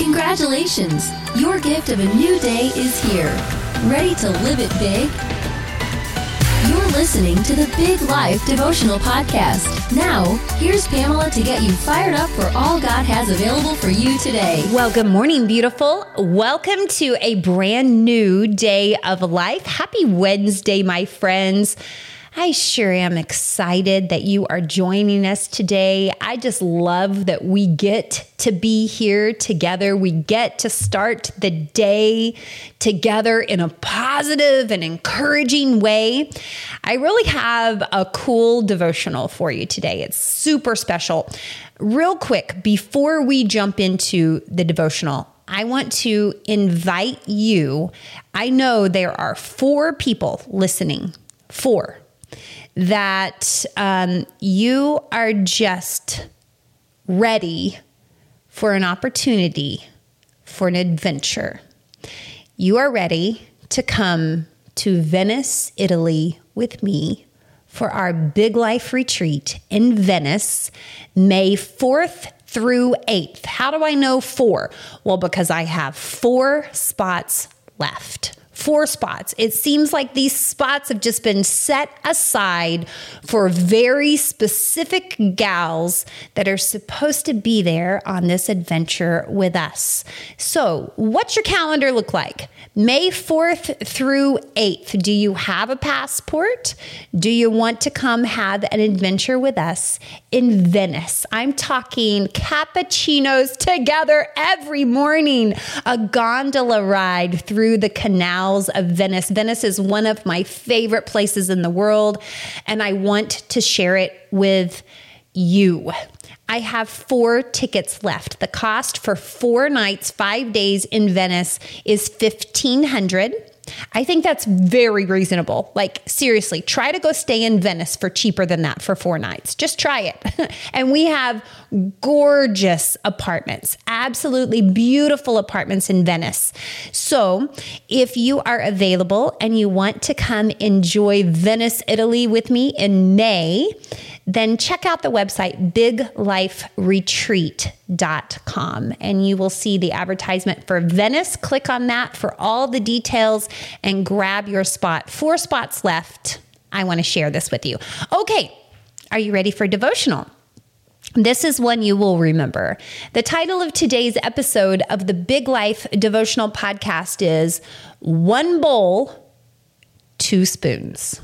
Congratulations! Your gift of a new day is here. Ready to live it big? You're listening to the Big Life Devotional Podcast. Now, here's Pamela to get you fired up for all God has available for you today. Well, good morning, beautiful. Welcome to a brand new day of life. Happy Wednesday, my friends. I sure am excited that you are joining us today. I just love that we get to be here together. We get to start the day together in a positive and encouraging way. I really have a cool devotional for you today. It's super special. Real quick, before we jump into the devotional, I want to invite you. I know there are four people listening. Four that um, you are just ready for an opportunity, for an adventure. You are ready to come to Venice, Italy with me for our Big Life retreat in Venice, May 4th through 8th. How do I know four? Well, because I have four spots left four spots. It seems like these spots have just been set aside for very specific gals that are supposed to be there on this adventure with us. So, what's your calendar look like? May 4th through 8th. Do you have a passport? Do you want to come have an adventure with us in Venice? I'm talking cappuccinos together every morning, a gondola ride through the canal canals of Venice. Venice is one of my favorite places in the world, and I want to share it with you. I have four tickets left. The cost for four nights, five days in Venice is 1500 I think that's very reasonable. Like, seriously, try to go stay in Venice for cheaper than that for four nights. Just try it. and we have gorgeous apartments, absolutely beautiful apartments in Venice. So, if you are available and you want to come enjoy Venice, Italy with me in May, then check out the website bigliferetreat.com and you will see the advertisement for Venice. Click on that for all the details and grab your spot. Four spots left. I want to share this with you. Okay, are you ready for devotional? This is one you will remember. The title of today's episode of the Big Life Devotional Podcast is One Bowl, Two Spoons.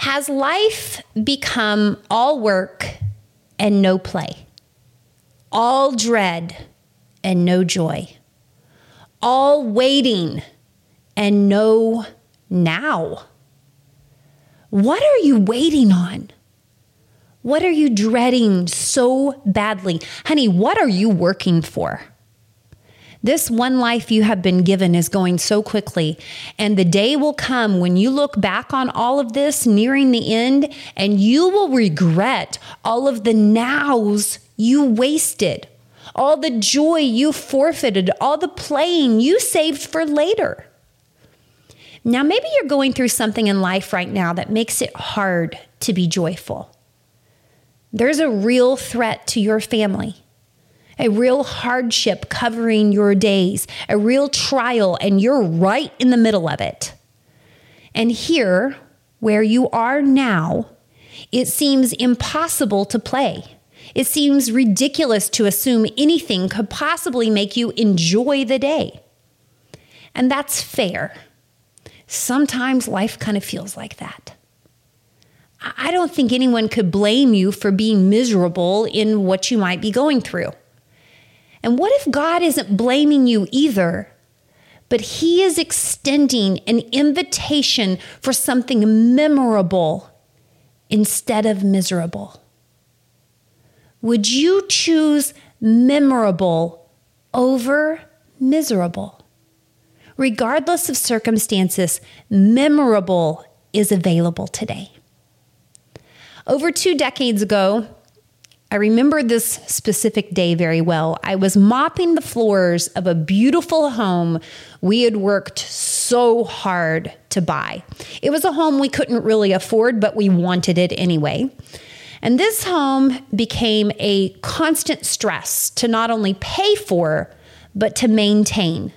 Has life become all work and no play? All dread and no joy? All waiting and no now? What are you waiting on? What are you dreading so badly? Honey, what are you working for? This one life you have been given is going so quickly. And the day will come when you look back on all of this nearing the end and you will regret all of the nows you wasted, all the joy you forfeited, all the playing you saved for later. Now, maybe you're going through something in life right now that makes it hard to be joyful. There's a real threat to your family a real hardship covering your days, a real trial, and you're right in the middle of it. And here, where you are now, it seems impossible to play. It seems ridiculous to assume anything could possibly make you enjoy the day. And that's fair. Sometimes life kind of feels like that. I don't think anyone could blame you for being miserable in what you might be going through. And what if God isn't blaming you either, but He is extending an invitation for something memorable instead of miserable? Would you choose memorable over miserable? Regardless of circumstances, memorable is available today. Over two decades ago, I remember this specific day very well. I was mopping the floors of a beautiful home we had worked so hard to buy. It was a home we couldn't really afford, but we wanted it anyway. And this home became a constant stress to not only pay for, but to maintain.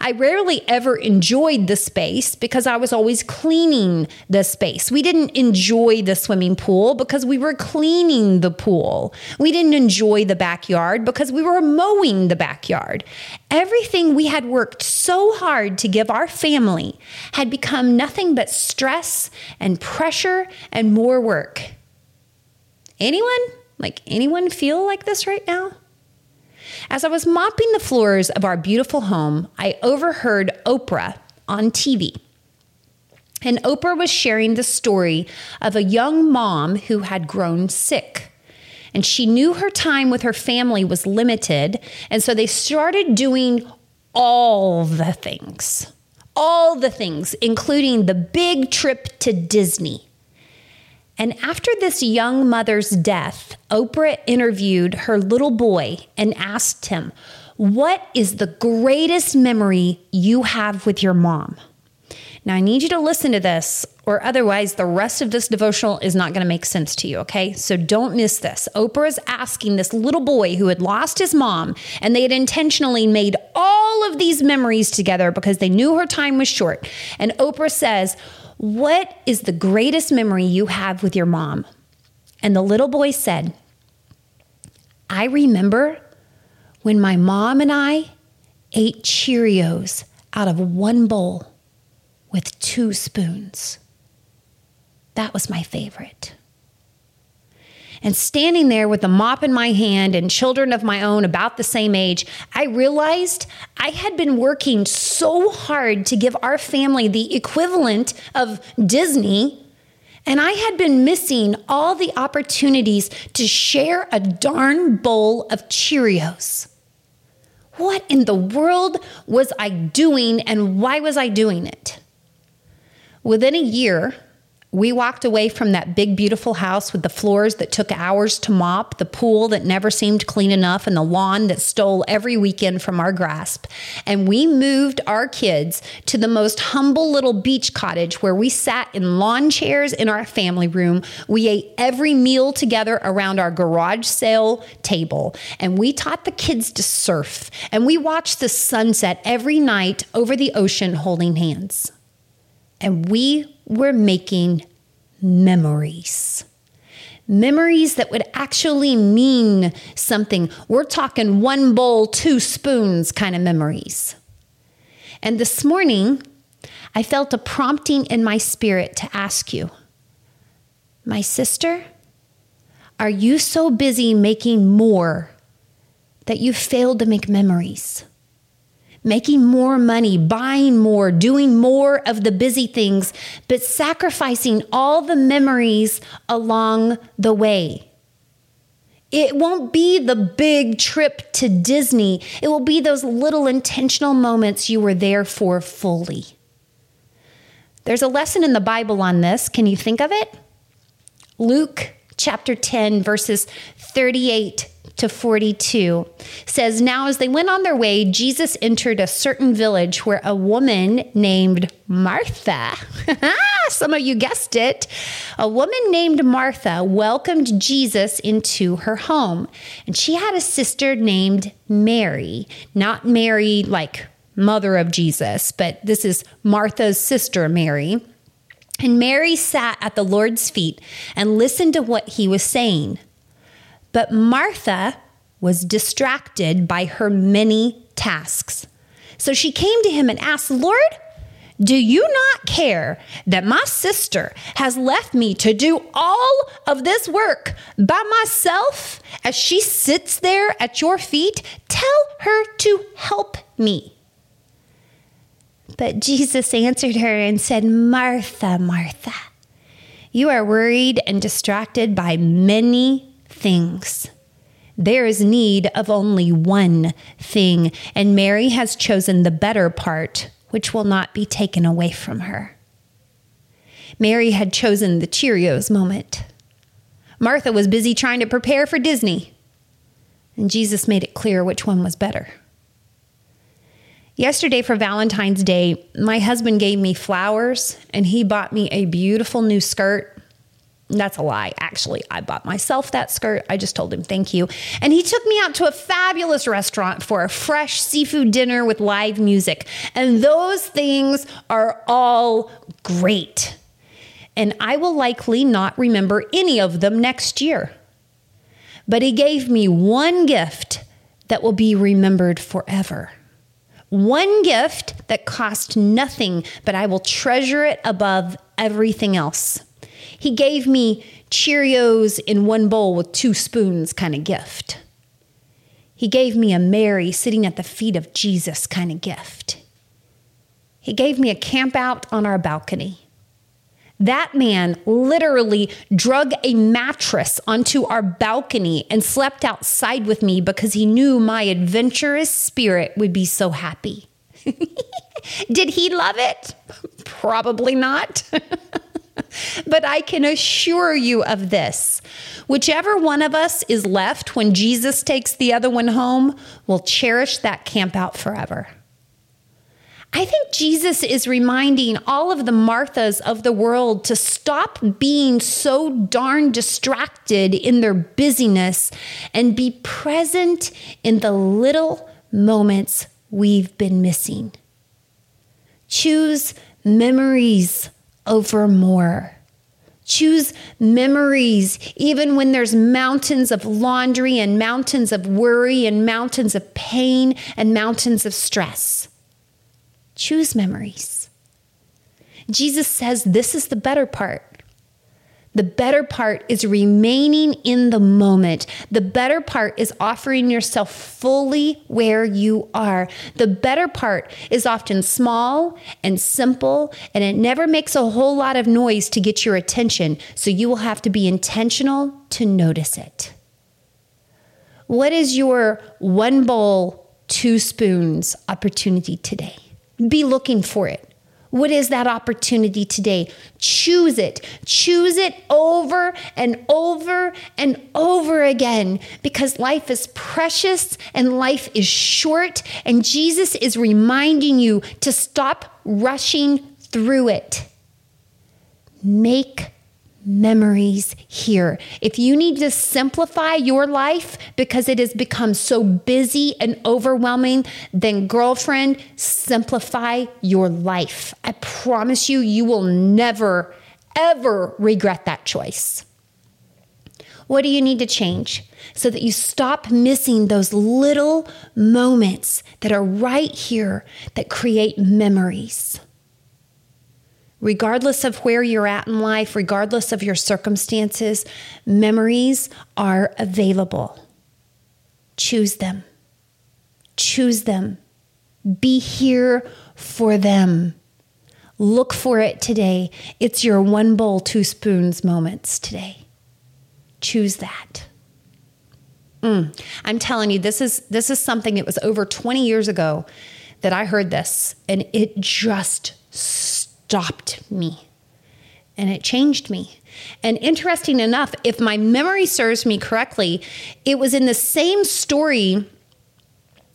I rarely ever enjoyed the space because I was always cleaning the space. We didn't enjoy the swimming pool because we were cleaning the pool. We didn't enjoy the backyard because we were mowing the backyard. Everything we had worked so hard to give our family had become nothing but stress and pressure and more work. Anyone? Like anyone feel like this right now? As I was mopping the floors of our beautiful home, I overheard Oprah on TV. And Oprah was sharing the story of a young mom who had grown sick. And she knew her time with her family was limited. And so they started doing all the things, all the things, including the big trip to Disney. And after this young mother's death, Oprah interviewed her little boy and asked him, What is the greatest memory you have with your mom? Now, I need you to listen to this, or otherwise, the rest of this devotional is not going to make sense to you, okay? So don't miss this. Oprah is asking this little boy who had lost his mom, and they had intentionally made all of these memories together because they knew her time was short. And Oprah says, what is the greatest memory you have with your mom? And the little boy said, I remember when my mom and I ate Cheerios out of one bowl with two spoons. That was my favorite and standing there with a mop in my hand and children of my own about the same age, I realized I had been working so hard to give our family the equivalent of Disney. And I had been missing all the opportunities to share a darn bowl of Cheerios. What in the world was I doing and why was I doing it? Within a year, we walked away from that big, beautiful house with the floors that took hours to mop, the pool that never seemed clean enough, and the lawn that stole every weekend from our grasp. And we moved our kids to the most humble little beach cottage where we sat in lawn chairs in our family room. We ate every meal together around our garage sale table. And we taught the kids to surf. And we watched the sunset every night over the ocean holding hands. And we we're making memories. Memories that would actually mean something. We're talking one bowl, two spoons kind of memories. And this morning, I felt a prompting in my spirit to ask you, my sister, are you so busy making more that you failed to make memories? Making more money, buying more, doing more of the busy things, but sacrificing all the memories along the way. It won't be the big trip to Disney. It will be those little intentional moments you were there for fully. There's a lesson in the Bible on this. Can you think of it? Luke chapter 10, verses 38 to 42 says, Now as they went on their way, Jesus entered a certain village where a woman named Martha, some of you guessed it, a woman named Martha welcomed Jesus into her home. And she had a sister named Mary, not Mary like mother of Jesus, but this is Martha's sister, Mary. And Mary sat at the Lord's feet and listened to what he was saying. But Martha was distracted by her many tasks. So she came to him and asked, Lord, do you not care that my sister has left me to do all of this work by myself as she sits there at your feet? Tell her to help me. But Jesus answered her and said, Martha, Martha, you are worried and distracted by many things. There is need of only one thing, and Mary has chosen the better part, which will not be taken away from her. Mary had chosen the Cheerios moment. Martha was busy trying to prepare for Disney, and Jesus made it clear which one was better. Yesterday, for Valentine's Day, my husband gave me flowers and he bought me a beautiful new skirt That's a lie. Actually, I bought myself that skirt. I just told him thank you. And he took me out to a fabulous restaurant for a fresh seafood dinner with live music. And those things are all great. And I will likely not remember any of them next year. But he gave me one gift that will be remembered forever. One gift that cost nothing, but I will treasure it above everything else. He gave me Cheerios in one bowl with two spoons kind of gift. He gave me a Mary sitting at the feet of Jesus kind of gift. He gave me a camp out on our balcony. That man literally drug a mattress onto our balcony and slept outside with me because he knew my adventurous spirit would be so happy. Did he love it? Probably not. but I can assure you of this whichever one of us is left when Jesus takes the other one home will cherish that camp out forever. I think Jesus is reminding all of the Marthas of the world to stop being so darn distracted in their busyness and be present in the little moments we've been missing. Choose memories over more. Choose memories, even when there's mountains of laundry and mountains of worry and mountains of pain and mountains of stress. Choose memories. Jesus says this is the better part. The better part is remaining in the moment. The better part is offering yourself fully where you are. The better part is often small and simple, and it never makes a whole lot of noise to get your attention. So you will have to be intentional to notice it. What is your one bowl, two spoons opportunity today? Be looking for it. What is that opportunity today? Choose it. Choose it over and over and over again because life is precious and life is short. And Jesus is reminding you to stop rushing through it. Make memories here. If you need to simplify your life because it has become so busy and overwhelming, then, girlfriend, simplify your life. I promise you, you will never, ever regret that choice. What do you need to change so that you stop missing those little moments that are right here that create memories? Regardless of where you're at in life, regardless of your circumstances, memories are available. Choose them. Choose them. Be here for them. Look for it today. It's your one bowl, two spoons moments today. Choose that. Mm. I'm telling you, this is this is something. It was over 20 years ago that I heard this, and it just stopped me and it changed me. And interesting enough, if my memory serves me correctly, it was in the same story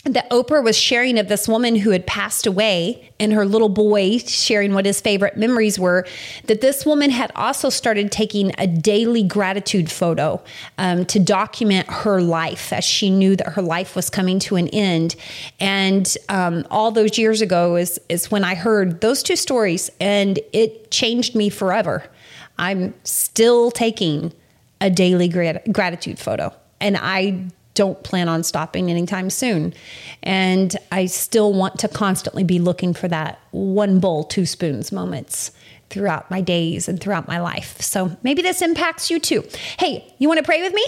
that Oprah was sharing of this woman who had passed away and her little boy sharing what his favorite memories were, that this woman had also started taking a daily gratitude photo um, to document her life as she knew that her life was coming to an end. And um, all those years ago is, is when I heard those two stories and it changed me forever. I'm still taking a daily grat- gratitude photo. And I don't plan on stopping anytime soon. And I still want to constantly be looking for that one bowl, two spoons moments throughout my days and throughout my life. So maybe this impacts you too. Hey, you want to pray with me?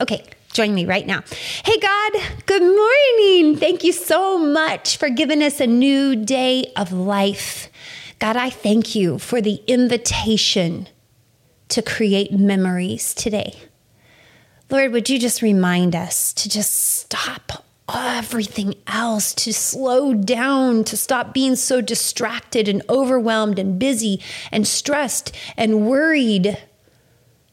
Okay, join me right now. Hey, God, good morning. Thank you so much for giving us a new day of life. God, I thank you for the invitation to create memories today. Lord, would you just remind us to just stop everything else, to slow down, to stop being so distracted and overwhelmed and busy and stressed and worried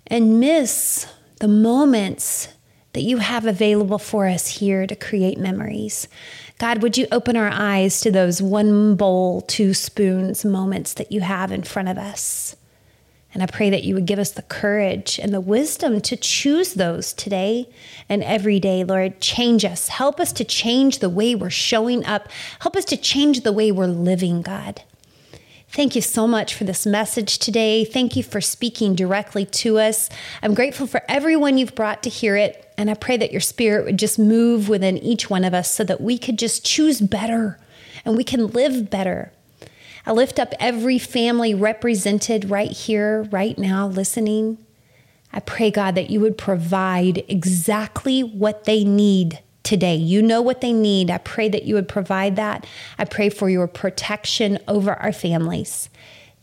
and miss the moments that you have available for us here to create memories. God, would you open our eyes to those one bowl, two spoons moments that you have in front of us? And I pray that you would give us the courage and the wisdom to choose those today and every day, Lord. Change us. Help us to change the way we're showing up. Help us to change the way we're living, God. Thank you so much for this message today. Thank you for speaking directly to us. I'm grateful for everyone you've brought to hear it. And I pray that your spirit would just move within each one of us so that we could just choose better and we can live better. I lift up every family represented right here, right now, listening. I pray, God, that you would provide exactly what they need today. You know what they need. I pray that you would provide that. I pray for your protection over our families.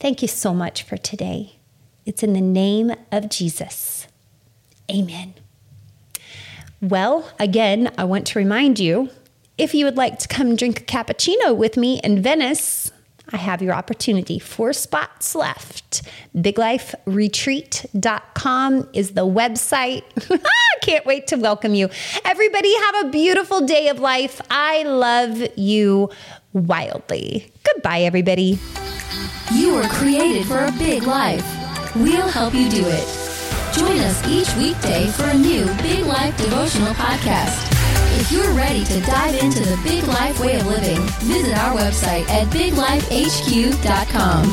Thank you so much for today. It's in the name of Jesus. Amen. Well, again, I want to remind you if you would like to come drink a cappuccino with me in Venice, I have your opportunity. Four spots left. BigLifeRetreat.com is the website. Can't wait to welcome you. Everybody, have a beautiful day of life. I love you wildly. Goodbye, everybody. You were created for a big life. We'll help you do it. Join us each weekday for a new Big Life devotional podcast. If you're ready to dive into the big life way of living, visit our website at biglifehq.com.